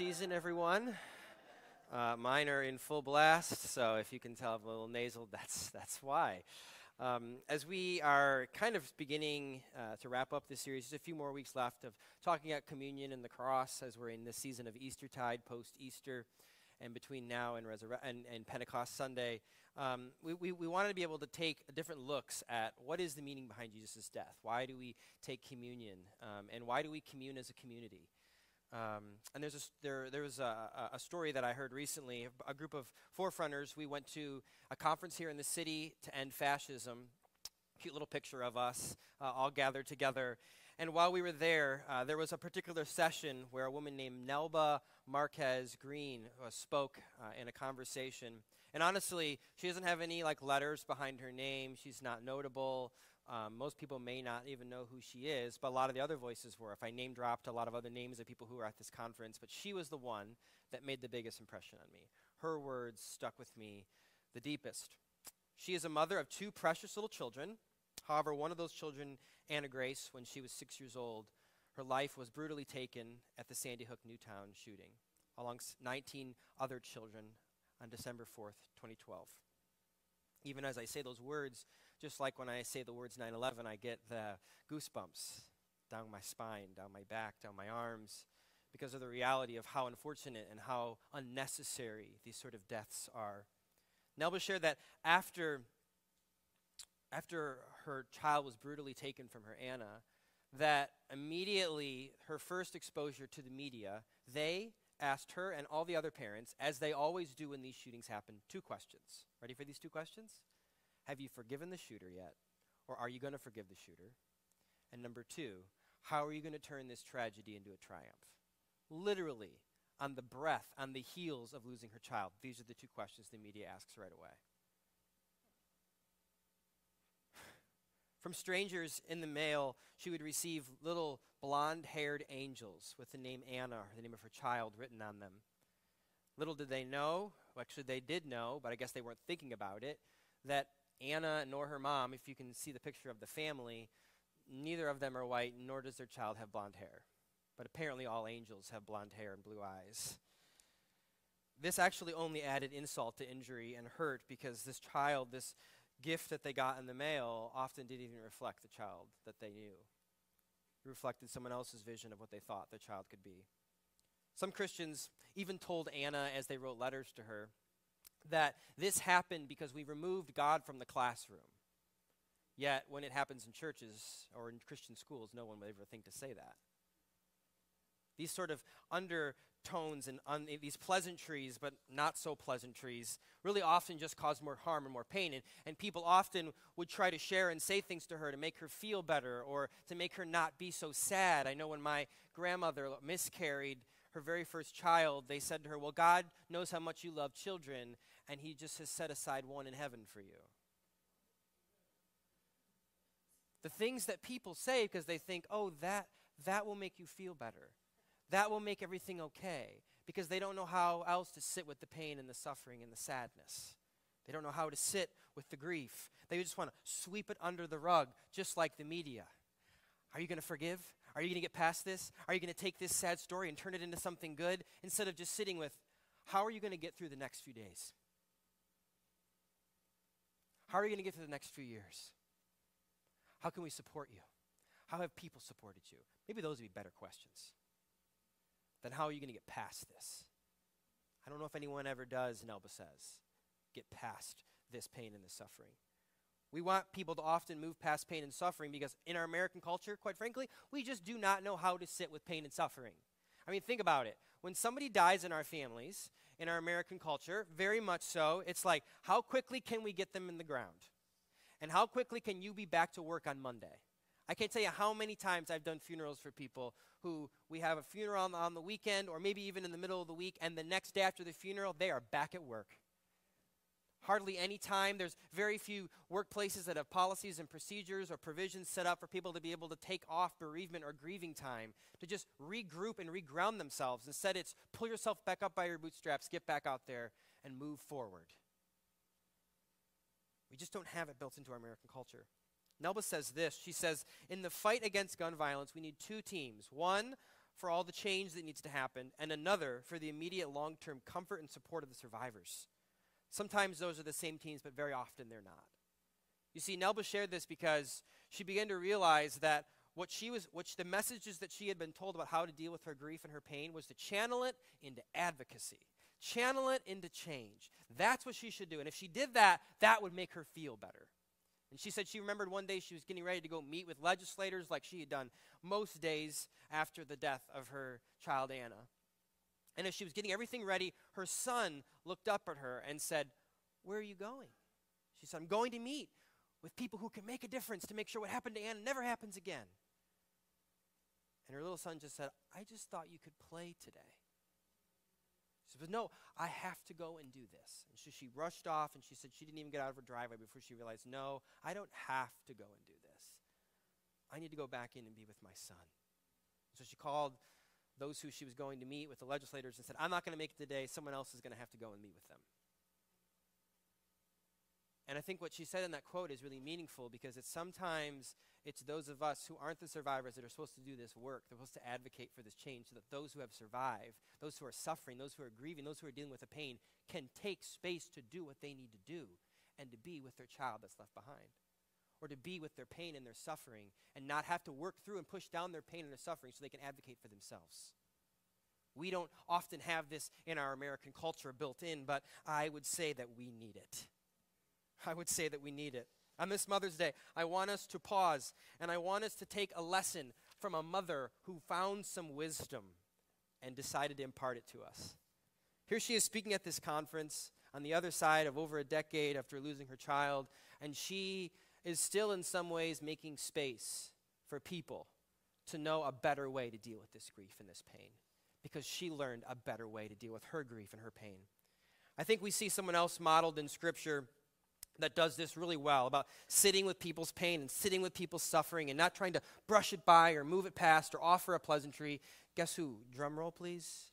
Season, everyone. Uh, mine are in full blast, so if you can tell I'm a little nasal, that's, that's why. Um, as we are kind of beginning uh, to wrap up this series, just a few more weeks left of talking about communion and the cross as we're in the season of Eastertide, post Easter, and between now and, Resurre- and, and Pentecost Sunday. Um, we, we, we wanted to be able to take different looks at what is the meaning behind Jesus' death? Why do we take communion? Um, and why do we commune as a community? Um, and there's a, there, there was a, a story that I heard recently. A group of forefronters, we went to a conference here in the city to end fascism. Cute little picture of us uh, all gathered together. And while we were there, uh, there was a particular session where a woman named Nelba Marquez Greene uh, spoke uh, in a conversation. And honestly, she doesn't have any like letters behind her name. She's not notable. Um, most people may not even know who she is, but a lot of the other voices were. If I name dropped a lot of other names of people who were at this conference, but she was the one that made the biggest impression on me. Her words stuck with me the deepest. She is a mother of two precious little children. However, one of those children, Ana Grace, when she was six years old, her life was brutally taken at the Sandy Hook Newtown shooting, along 19 other children on December 4th, 2012. Even as I say those words, just like when I say the words 9 11, I get the goosebumps down my spine, down my back, down my arms, because of the reality of how unfortunate and how unnecessary these sort of deaths are. Nelba shared that after, after her child was brutally taken from her, Ana, that immediately her first exposure to the media, they asked her and all the other parents, as they always do when these shootings happen, two questions. Ready for these two questions? Have you forgiven the shooter yet? Or are you going to forgive the shooter? And number two, how are you going to turn this tragedy into a triumph? Literally, on the breath, on the heels of losing her child. These are the two questions the media asks right away. From strangers in the mail, she would receive little blonde haired angels with the name Ana, or the name of her child, written on them. Little did they know, well, actually, they did know, but I guess they weren't thinking about it, that Ana nor her mom, if you can see the picture of the family, neither of them are white, nor does their child have blonde hair. But apparently, all angels have blonde hair and blue eyes. This actually only added insult to injury and hurt because this child, this gift that they got in the mail, often didn't even reflect the child that they knew. It reflected someone else's vision of what they thought the child could be. Some Christians even told Ana as they wrote letters to her that this happened because we removed God from the classroom. Yet, when it happens in churches or in Christian schools, no one would ever think to say that. These sort of undertones and un- these pleasantries, but not so pleasantries, really often just cause more harm and more pain. And, and people often would try to share and say things to her to make her feel better or to make her not be so sad. I know when my grandmother miscarried her very first child, they said to her, Well, God knows how much you love children, and He just has set aside one in heaven for you. The things that people say because they think, oh, that, that will make you feel better. That will make everything okay. Because they don't know how else to sit with the pain and the suffering and the sadness. They don't know how to sit with the grief. They just want to sweep it under the rug, just like the media. Are you going to forgive? Are you going to get past this? Are you going to take this sad story and turn it into something good instead of just sitting with, how are you going to get through the next few days? How are you going to get through the next few years? How can we support you? How have people supported you? Maybe those would be better questions than how are you going to get past this? I don't know if anyone ever does, Nelba says, get past this pain and this suffering. We want people to often move past pain and suffering because in our American culture, quite frankly, we just do not know how to sit with pain and suffering. I mean, think about it. When somebody dies in our families, in our American culture, very much so, it's like, how quickly can we get them in the ground? And how quickly can you be back to work on Monday? I can't tell you how many times I've done funerals for people who we have a funeral on, on the weekend or maybe even in the middle of the week, and the next day after the funeral, they are back at work hardly any time. There's very few workplaces that have policies and procedures or provisions set up for people to be able to take off bereavement or grieving time, to just regroup and reground themselves. Instead, it's pull yourself back up by your bootstraps, get back out there, and move forward. We just don't have it built into our American culture. Nelba says this She says, In the fight against gun violence, we need two teams. One, for all the change that needs to happen, and another for the immediate long term comfort and support of the survivors. Sometimes those are the same teams, but very often they're not. You see, Nelba shared this because she began to realize that what she was, which the messages that she had been told about how to deal with her grief and her pain was to channel it into advocacy, channel it into change. That's what she should do. And if she did that, that would make her feel better. And she said she remembered one day she was getting ready to go meet with legislators like she had done most days after the death of her child Ana. And as she was getting everything ready, her son looked up at her and said, Where are you going? She said, I'm going to meet with people who can make a difference to make sure what happened to Ana never happens again. And her little son just said, I just thought you could play today. She said, No, I have to go and do this. And so she rushed off and she said she didn't even get out of her driveway before she realized, No, I don't have to go and do this. I need to go back in and be with my son. So she called those who she was going to meet with the legislators and said, I'm not going to make it today. Someone else is going to have to go and meet with them. And I think what she said in that quote is really meaningful because it's sometimes it's those of us who aren't the survivors that are supposed to do this work. They're supposed to advocate for this change so that those who have survived, those who are suffering, those who are grieving, those who are dealing with the pain can take space to do what they need to do and to be with their child that's left behind or to be with their pain and their suffering and not have to work through and push down their pain and their suffering so they can advocate for themselves. We don't often have this in our American culture built in, but I would say that we need it. I would say that we need it. On this Mother's Day, I want us to pause and I want us to take a lesson from a mother who found some wisdom and decided to impart it to us. Here she is speaking at this conference on the other side of over a decade after losing her child, and she is still in some ways making space for people to know a better way to deal with this grief and this pain because she learned a better way to deal with her grief and her pain. I think we see someone else modeled in Scripture that does this really well about sitting with people's pain and sitting with people's suffering and not trying to brush it by or move it past or offer a pleasantry. Guess who? Drum roll, please.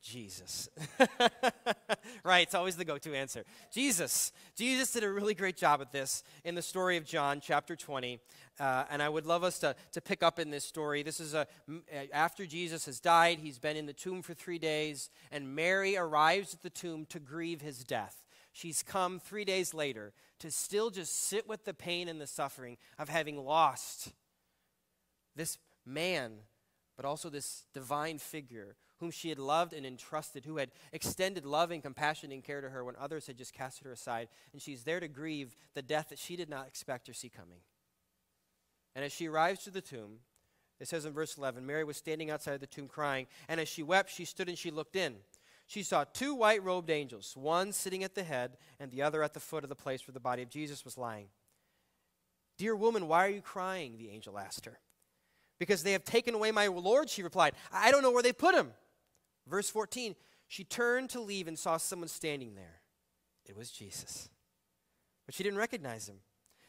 Jesus. right, it's always the go to answer. Jesus. Jesus did a really great job at this in the story of John, chapter 20. Uh, and I would love us to, to pick up in this story. This is a, after Jesus has died, he's been in the tomb for three days, and Mary arrives at the tomb to grieve his death. She's come three days later to still just sit with the pain and the suffering of having lost this man, but also this divine figure whom she had loved and entrusted, who had extended love and compassion and care to her when others had just casted her aside. And she's there to grieve the death that she did not expect or see coming. And as she arrives to the tomb, it says in verse 11 Mary was standing outside of the tomb crying, and as she wept, she stood and she looked in. She saw two white robed angels, one sitting at the head and the other at the foot of the place where the body of Jesus was lying. Dear woman, why are you crying? The angel asked her. Because they have taken away my Lord, she replied. I don't know where they put him. Verse 14, she turned to leave and saw someone standing there. It was Jesus. But she didn't recognize him.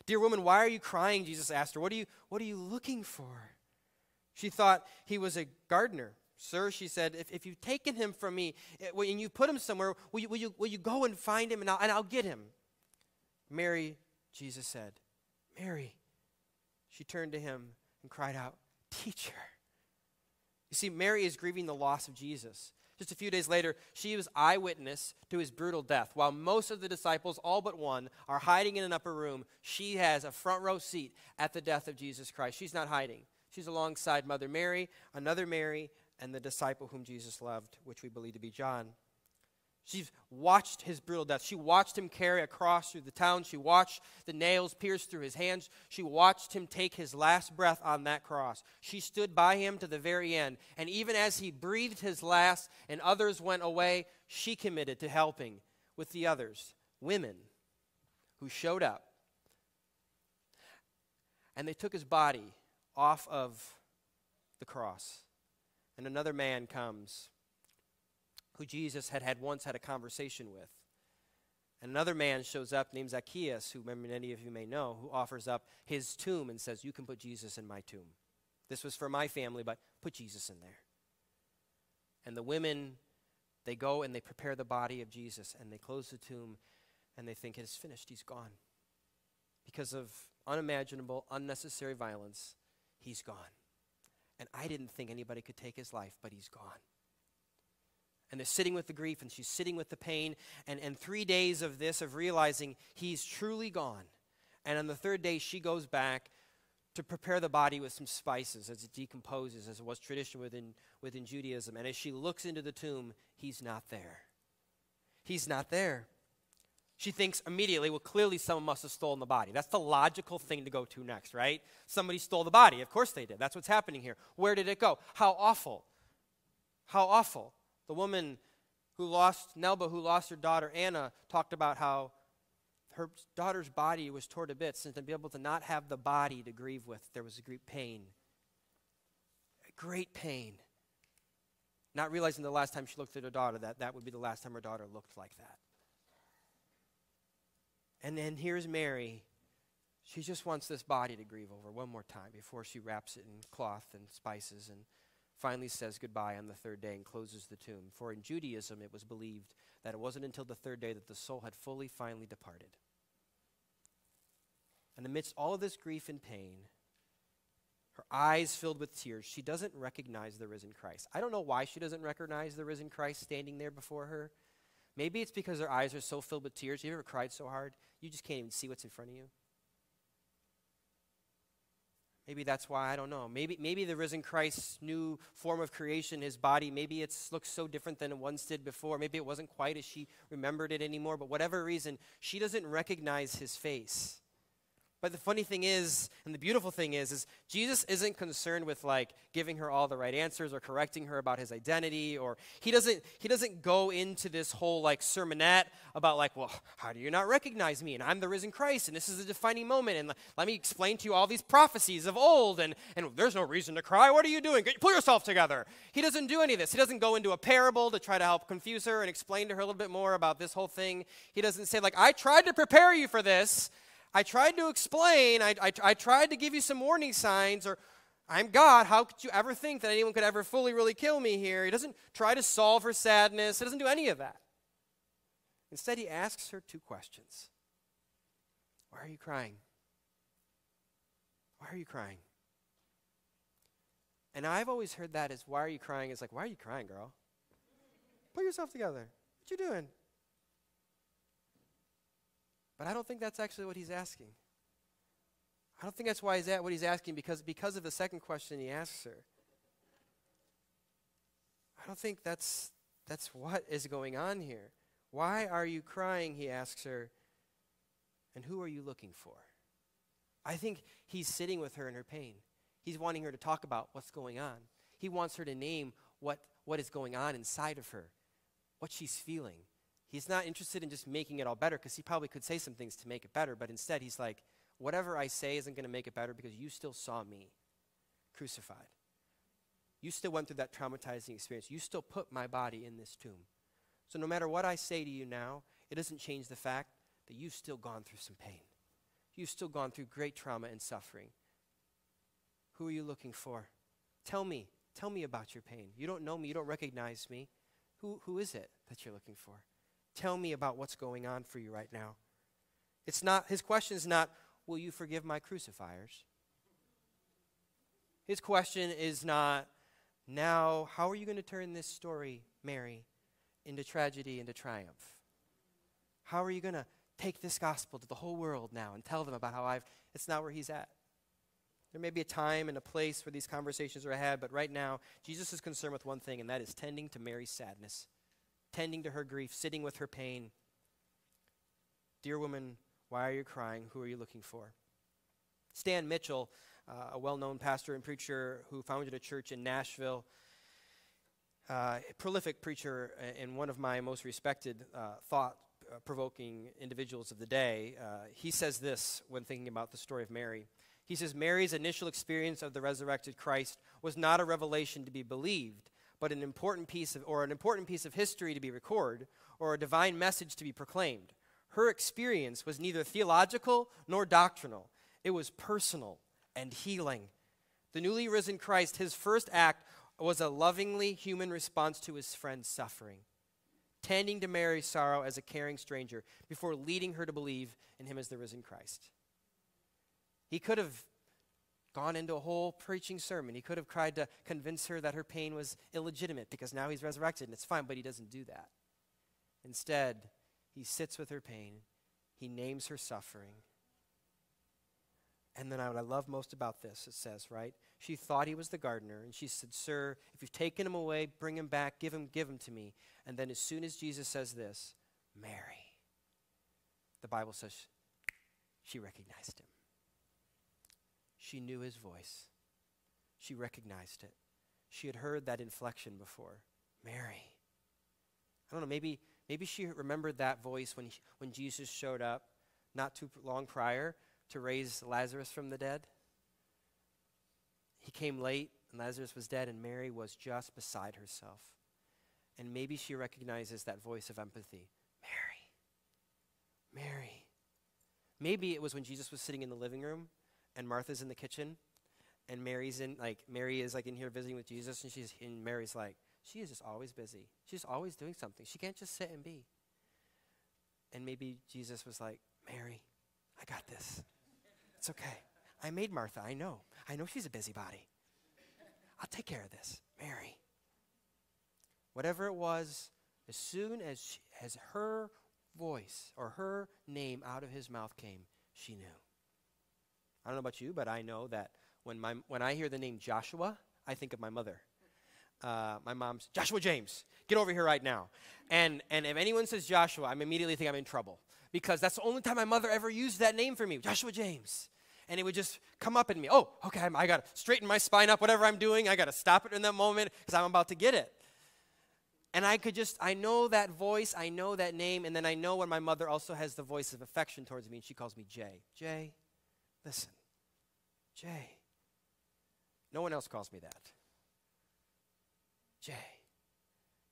Dear woman, why are you crying? Jesus asked her. What are you, what are you looking for? She thought he was a gardener. Sir, she said, if, if you've taken him from me and eh, you put him somewhere, will you, will, you, will you go and find him and I'll, and I'll get him? Mary, Jesus said, Mary. She turned to him and cried out, Teacher. You see, Mary is grieving the loss of Jesus. Just a few days later, she was eyewitness to his brutal death. While most of the disciples, all but one, are hiding in an upper room, she has a front row seat at the death of Jesus Christ. She's not hiding. She's alongside Mother Mary, another Mary, and the disciple whom Jesus loved, which we believe to be John. She's watched his brutal death. She watched him carry a cross through the town. She watched the nails pierce through his hands. She watched him take his last breath on that cross. She stood by him to the very end. And even as he breathed his last and others went away, she committed to helping with the others, women who showed up And they took his body off of the cross. And another man comes who Jesus had, had once had a conversation with. And another man shows up named Zacchaeus, who many of you may know, who offers up his tomb and says, You can put Jesus in my tomb. This was for my family, but put Jesus in there. And the women, they go and they prepare the body of Jesus and they close the tomb and they think it is finished. He's gone. Because of unimaginable, unnecessary violence, he's gone. And I didn't think anybody could take his life, but he's gone and they're sitting with the grief and she's sitting with the pain. And, and three days of this of realizing he's truly gone. And on the third day she goes back to prepare the body with some spices as it decomposes as it was tradition within, within judaism. And as she looks into the tomb he's not there. He's not there. She thinks immediately well clearly someone must have stolen the body. That's the logical thing to go to next right? Somebody stole the body. Of course they did. That's what's happening here. Where did it go? How awful. How awful the woman who lost, Nelba, who lost her daughter Ana, talked about how her daughter's body was torn to bits, and to be able to not have the body to grieve with, there was a great pain. A great pain. Not realizing the last time she looked at her daughter, that that would be the last time her daughter looked like that. And then here's Mary. She just wants this body to grieve over one more time before she wraps it in cloth and spices and finally says goodbye on the third day and closes the tomb. For in Judaism, it was believed that it wasn't until the third day that the soul had fully, finally departed. And amidst all of this grief and pain, her eyes filled with tears, she doesn't recognize the risen Christ. I don't know why she doesn't recognize the risen Christ standing there before her. Maybe it's because her eyes are so filled with tears. You ever cried so hard you just can't even see what's in front of you? Maybe that's why, I don't know. Maybe, maybe the risen Christ's new form of creation, his body, maybe it looks so different than it once did before. Maybe it wasn't quite as she remembered it anymore. But whatever reason, she doesn't recognize his face. But the funny thing is, and the beautiful thing is, is Jesus isn't concerned with like giving her all the right answers or correcting her about his identity, or he doesn't he doesn't go into this whole like sermonette about like, well, how do you not recognize me? And I'm the risen Christ, and this is a defining moment, and let me explain to you all these prophecies of old, and and there's no reason to cry. What are you doing? Pull yourself together. He doesn't do any of this. He doesn't go into a parable to try to help confuse her and explain to her a little bit more about this whole thing. He doesn't say like, I tried to prepare you for this. I tried to explain, I, I, I tried to give you some warning signs, or I'm God. How could you ever think that anyone could ever fully, really kill me here? He doesn't try to solve her sadness, he doesn't do any of that. Instead, he asks her two questions Why are you crying? Why are you crying? And I've always heard that as why are you crying? It's like, why are you crying, girl? Put yourself together. What you doing? But I don't think that's actually what he's asking. I don't think that's why he's at what he's asking because, because of the second question he asks her. I don't think that's, that's what is going on here. Why are you crying? He asks her. And who are you looking for? I think he's sitting with her in her pain. He's wanting her to talk about what's going on. He wants her to name what, what is going on inside of her, what she's feeling. He's not interested in just making it all better because he probably could say some things to make it better, but instead he's like, whatever I say isn't going to make it better because you still saw me crucified. You still went through that traumatizing experience. You still put my body in this tomb. So no matter what I say to you now, it doesn't change the fact that you've still gone through some pain. You've still gone through great trauma and suffering. Who are you looking for? Tell me. Tell me about your pain. You don't know me. You don't recognize me. Who, who is it that you're looking for? Tell me about what's going on for you right now. It's not, his question is not, will you forgive my crucifiers? His question is not, now, how are you going to turn this story, Mary, into tragedy, into triumph? How are you going to take this gospel to the whole world now and tell them about how I've. It's not where he's at. There may be a time and a place where these conversations are had, but right now, Jesus is concerned with one thing, and that is tending to Mary's sadness tending to her grief, sitting with her pain. Dear woman, why are you crying? Who are you looking for? Stan Mitchell, uh, a well known pastor and preacher who founded a church in Nashville, uh, prolific preacher and one of my most respected uh, thought provoking individuals of the day, uh, he says this when thinking about the story of Mary. He says Mary's initial experience of the resurrected Christ was not a revelation to be believed, but an important piece of, or an important piece of history to be recorded, or a divine message to be proclaimed. Her experience was neither theological nor doctrinal. It was personal and healing. The newly risen Christ, his first act was a lovingly human response to his friend's suffering, tending to Mary's sorrow as a caring stranger before leading her to believe in him as the risen Christ. He could have gone into a whole preaching sermon. He could have tried to convince her that her pain was illegitimate because now he's resurrected and it's fine, but he doesn't do that. Instead, he sits with her pain, he names her suffering. And then what I love most about this, it says, right? She thought he was the gardener, and she said, Sir, if you've taken him away, bring him back, give him, give him to me. And then as soon as Jesus says this, Mary, the Bible says she recognized him. She knew his voice. She recognized it. She had heard that inflection before. Mary. I don't know, maybe, maybe she remembered that voice when, he, when Jesus showed up not too long prior to raise Lazarus from the dead. He came late, and Lazarus was dead, and Mary was just beside herself. And maybe she recognizes that voice of empathy Mary. Mary. Maybe it was when Jesus was sitting in the living room and Martha's in the kitchen, and Mary's in like Mary is like in here visiting with Jesus, and she's and Mary's like she is just always busy. She's always doing something. She can't just sit and be. And maybe Jesus was like, Mary, I got this. It's okay. I made Martha. I know. I know she's a busybody. I'll take care of this. Mary. Whatever it was, as soon as, she, as her voice or her name out of his mouth came, she knew. I don't know about you, but I know that when, my, when I hear the name Joshua, I think of my mother. Uh, my mom's Joshua James, get over here right now. And, and if anyone says Joshua, I immediately think I'm in trouble because that's the only time my mother ever used that name for me, Joshua James. And it would just come up in me. Oh, okay, I got to straighten my spine up, whatever I'm doing. I got to stop it in that moment because I'm about to get it. And I could just, I know that voice, I know that name, and then I know when my mother also has the voice of affection towards me, and she calls me Jay. Jay, Listen, Jay. No one else calls me that. Jay.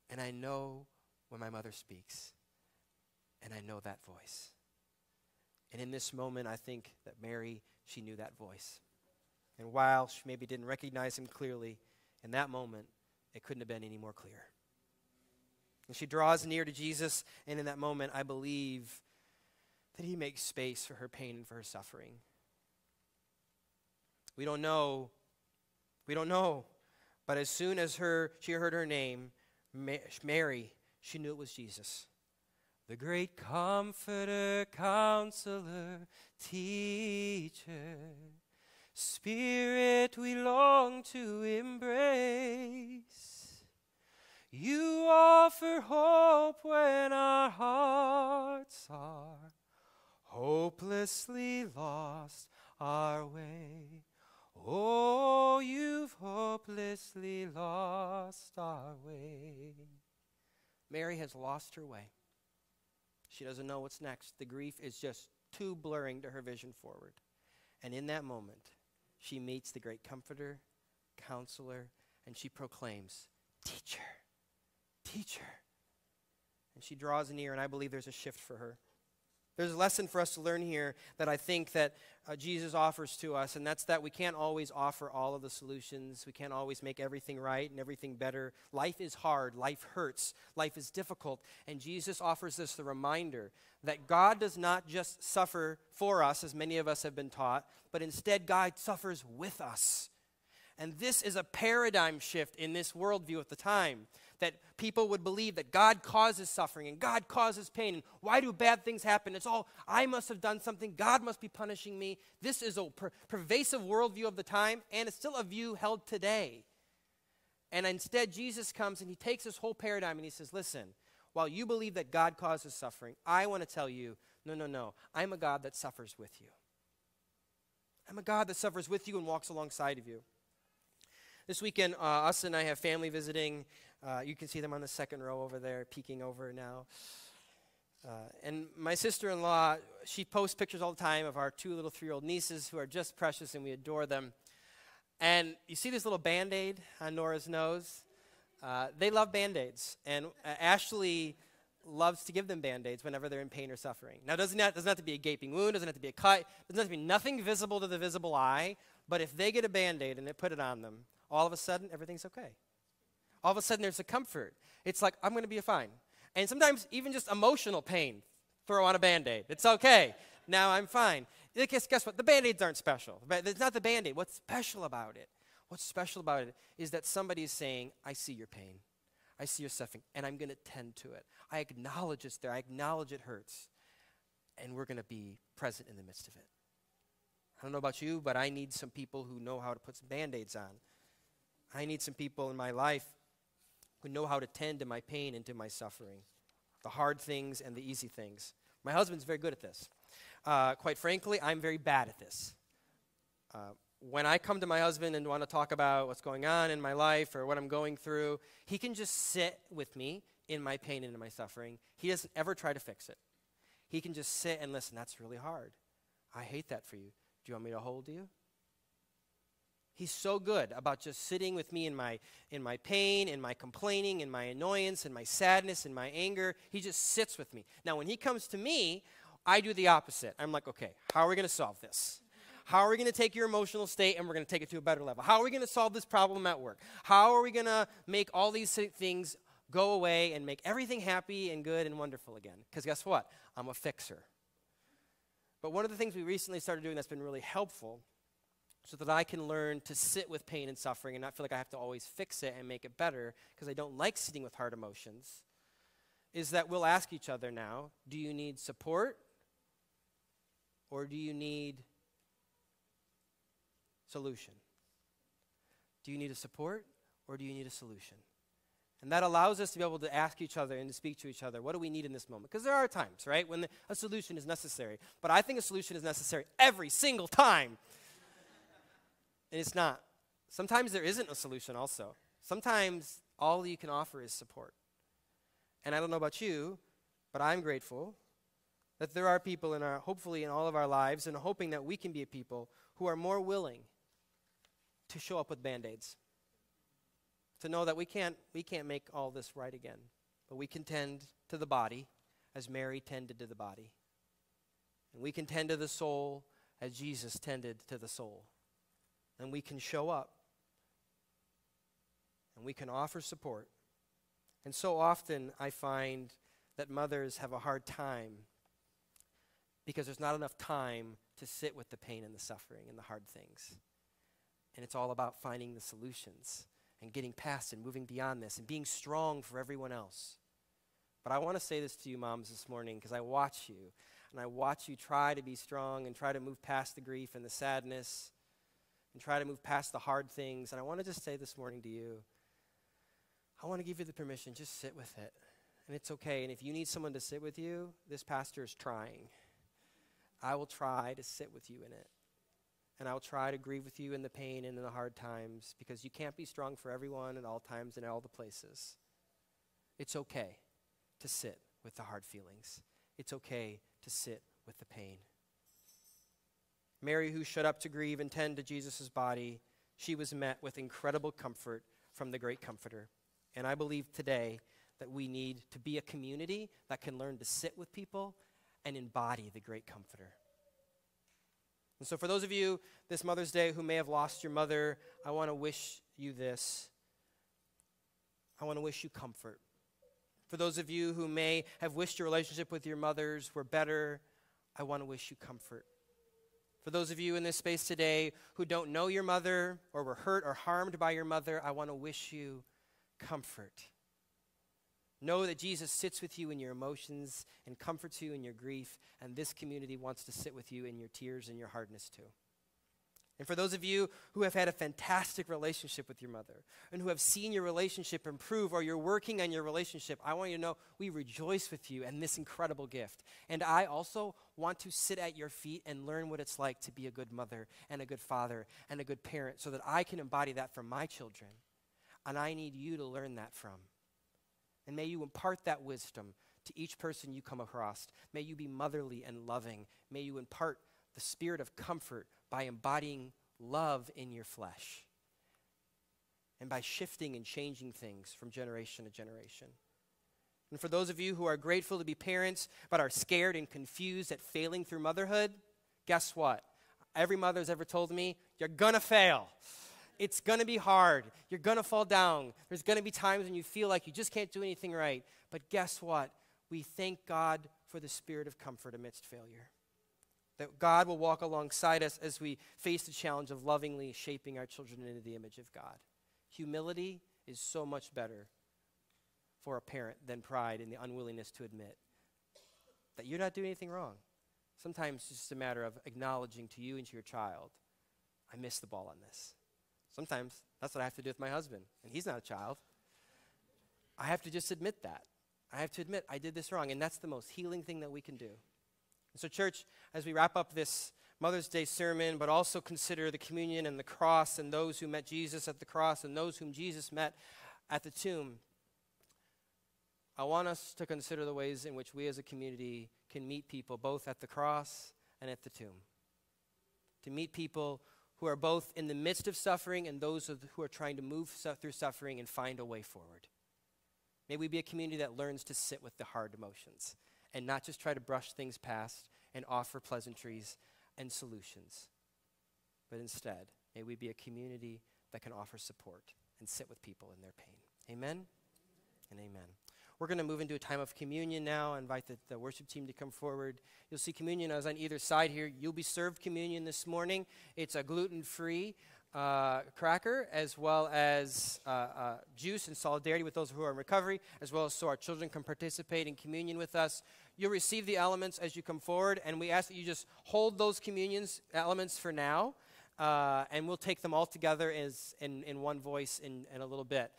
And I know when my mother speaks, and I know that voice. And in this moment, I think that Mary, she knew that voice. And while she maybe didn't recognize him clearly, in that moment, it couldn't have been any more clear. And she draws near to Jesus, and in that moment, I believe that he makes space for her pain and for her suffering. We don't know. We don't know. But as soon as her, she heard her name, Mary, she knew it was Jesus. The great comforter, counselor, teacher, spirit we long to embrace. You offer hope when our hearts are hopelessly lost our way. Oh, you've hopelessly lost our way. Mary has lost her way. She doesn't know what's next. The grief is just too blurring to her vision forward. And in that moment, she meets the great comforter, counselor, and she proclaims, Teacher, teacher. And she draws near, and I believe there's a shift for her. There's a lesson for us to learn here that I think that uh, Jesus offers to us, and that's that we can't always offer all of the solutions. We can't always make everything right and everything better. Life is hard. Life hurts. Life is difficult. And Jesus offers us the reminder that God does not just suffer for us, as many of us have been taught, but instead God suffers with us. And this is a paradigm shift in this worldview at the time that people would believe that God causes suffering and God causes pain. And why do bad things happen? It's all, I must have done something. God must be punishing me. This is a per- pervasive worldview of the time, and it's still a view held today. And instead, Jesus comes and he takes this whole paradigm and he says, Listen, while you believe that God causes suffering, I want to tell you, no, no, no. I'm a God that suffers with you. I'm a God that suffers with you and walks alongside of you. This weekend, uh, us and I have family visiting. Uh, you can see them on the second row over there, peeking over now. Uh, and my sister in law, she posts pictures all the time of our two little three year old nieces who are just precious and we adore them. And you see this little band aid on Nora's nose? Uh, they love band aids. And uh, Ashley loves to give them band aids whenever they're in pain or suffering. Now, doesn't that, doesn't have to be a gaping wound, doesn't have to be a cut, doesn't have to be nothing visible to the visible eye. But if they get a band aid and they put it on them, all of a sudden everything's okay. All of a sudden there's a comfort. It's like, I'm going to be fine. And sometimes even just emotional pain, throw on a band aid. It's okay. Now I'm fine. Guess, guess what? The band aids aren't special. It's not the band aid. What's special about it? What's special about it is that somebody is saying, I see your pain. I see your suffering, and I'm going to tend to it. I acknowledge it's there. I acknowledge it hurts. And we're going to be present in the midst of it. I don't know about you, but I need some people who know how to put some band aids on. I need some people in my life who know how to tend to my pain and to my suffering, the hard things and the easy things. My husband's very good at this. Uh, quite frankly, I'm very bad at this. Uh, when I come to my husband and want to talk about what's going on in my life or what I'm going through, he can just sit with me in my pain and in my suffering. He doesn't ever try to fix it. He can just sit and listen. That's really hard. I hate that for you. Do you want me to hold you? He's so good about just sitting with me in my, in my pain, in my complaining, in my annoyance, in my sadness, in my anger. He just sits with me. Now, when he comes to me, I do the opposite. I'm like, okay, how are we going to solve this? How are we going to take your emotional state and we're going to take it to a better level? How are we going to solve this problem at work? How are we going to make all these things go away and make everything happy and good and wonderful again? Because guess what? I'm a fixer. But one of the things we recently started doing that's been really helpful so that I can learn to sit with pain and suffering and not feel like I have to always fix it and make it better because I don't like sitting with hard emotions, is that we'll ask each other now do you need support or do you need solution? Do you need a support or do you need a solution? And that allows us to be able to ask each other and to speak to each other, what do we need in this moment? Because there are times, right, when the, a solution is necessary. But I think a solution is necessary every single time. And it's not. Sometimes there isn't a solution, also. Sometimes all you can offer is support. And I don't know about you, but I'm grateful that there are people in our, hopefully in all of our lives, and hoping that we can be a people who are more willing to show up with band aids. To know that we can't, we can't make all this right again, but we can tend to the body as Mary tended to the body. And we can tend to the soul as Jesus tended to the soul and we can show up and we can offer support. And so often I find that mothers have a hard time because there's not enough time to sit with the pain and the suffering and the hard things. And it's all about finding the solutions and getting past and moving beyond this and being strong for everyone else. But I want to say this to you, moms, this morning because I watch you and I watch you try to be strong and try to move past the grief and the sadness and try to move past the hard things. And I want to just say this morning to you I want to give you the permission, just sit with it. And it's okay. And if you need someone to sit with you, this pastor is trying. I will try to sit with you in it. And I will try to grieve with you in the pain and in the hard times because you can't be strong for everyone at all times and at all the places. It's okay to sit with the hard feelings. It's okay to sit with the pain. Mary, who showed up to grieve and tend to Jesus' body, she was met with incredible comfort from the great comforter. And I believe today that we need to be a community that can learn to sit with people and embody the great comforter. And so, for those of you this Mother's Day who may have lost your mother, I want to wish you this. I want to wish you comfort. For those of you who may have wished your relationship with your mothers were better, I want to wish you comfort. For those of you in this space today who don't know your mother or were hurt or harmed by your mother, I want to wish you comfort. Know that Jesus sits with you in your emotions and comforts you in your grief, and this community wants to sit with you in your tears and your hardness too. And for those of you who have had a fantastic relationship with your mother and who have seen your relationship improve or you're working on your relationship, I want you to know we rejoice with you and this incredible gift. And I also want to sit at your feet and learn what it's like to be a good mother and a good father and a good parent so that I can embody that for my children. And I need you to learn that from. And may you impart that wisdom to each person you come across. May you be motherly and loving. May you impart the spirit of comfort by embodying love in your flesh and by shifting and changing things from generation to generation. And for those of you who are grateful to be parents but are scared and confused at failing through motherhood, guess what? Every mother has ever told me, you're gonna fail. It's gonna be hard. You're gonna fall down. There's gonna be times when you feel like you just can't do anything right. But guess what? We thank God for the spirit of comfort amidst failure. That God will walk alongside us as we face the challenge of lovingly shaping our children into the image of God. Humility is so much better for a parent than pride and the unwillingness to admit that you're not doing anything wrong. Sometimes it's just a matter of acknowledging to you and to your child, I missed the ball on this. Sometimes that's what I have to do with my husband, and he's not a child. I have to just admit that. I have to admit I did this wrong, and that's the most healing thing that we can do. And so, church, as we wrap up this Mother's Day sermon, but also consider the communion and the cross and those who met Jesus at the cross and those whom Jesus met at the tomb, I want us to consider the ways in which we as a community can meet people both at the cross and at the tomb. To meet people who are both in the midst of suffering and those who are trying to move through suffering and find a way forward. May we be a community that learns to sit with the hard emotions and not just try to brush things past and offer pleasantries and solutions. But instead, may we be a community that can offer support and sit with people in their pain. Amen and amen. We're going to move into a time of communion now. I invite the, the, worship team to come forward. You'll see communion as on either side here. You'll be served communion this morning. It's a gluten free uh, cracker, as well as uh, uh, juice in solidarity with those who are in recovery, as well as so our children can participate in communion with us. You'll receive the elements as you come forward, and we ask that you just hold those communions elements for now, uh, and we'll take them all together as, in, in one voice in, in a little bit.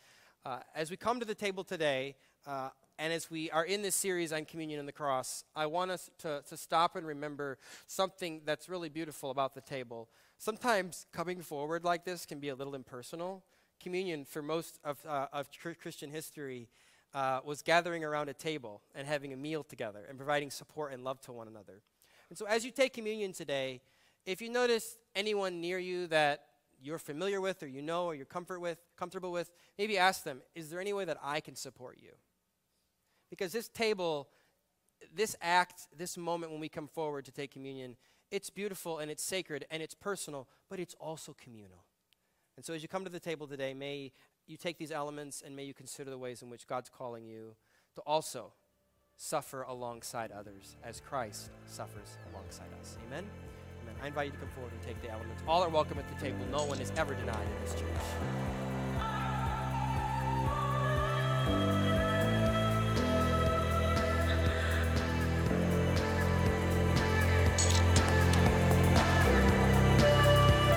Uh, as we come to the table today, uh, and as we are in this series on communion and the cross, I want us to, to stop and remember something that's really beautiful about the table. Sometimes coming forward like this can be a little impersonal. Communion, for most of, uh, of Christian history, uh, was gathering around a table and having a meal together and providing support and love to one another. And so, as you take communion today, if you notice anyone near you that you're familiar with or you know or you're comfort with, comfortable with, maybe ask them, is there any way that I can support you? Because this table, this act, this moment when we come forward to take communion, it's beautiful and it's sacred and it's personal, but it's also communal. And so as you come to the table today, may you take these elements and may you consider the ways in which God's calling you to also suffer alongside others as Christ suffers alongside us. Amen? Amen. I invite you to come forward and take the elements. All are welcome at the table. No one is ever denied in this church.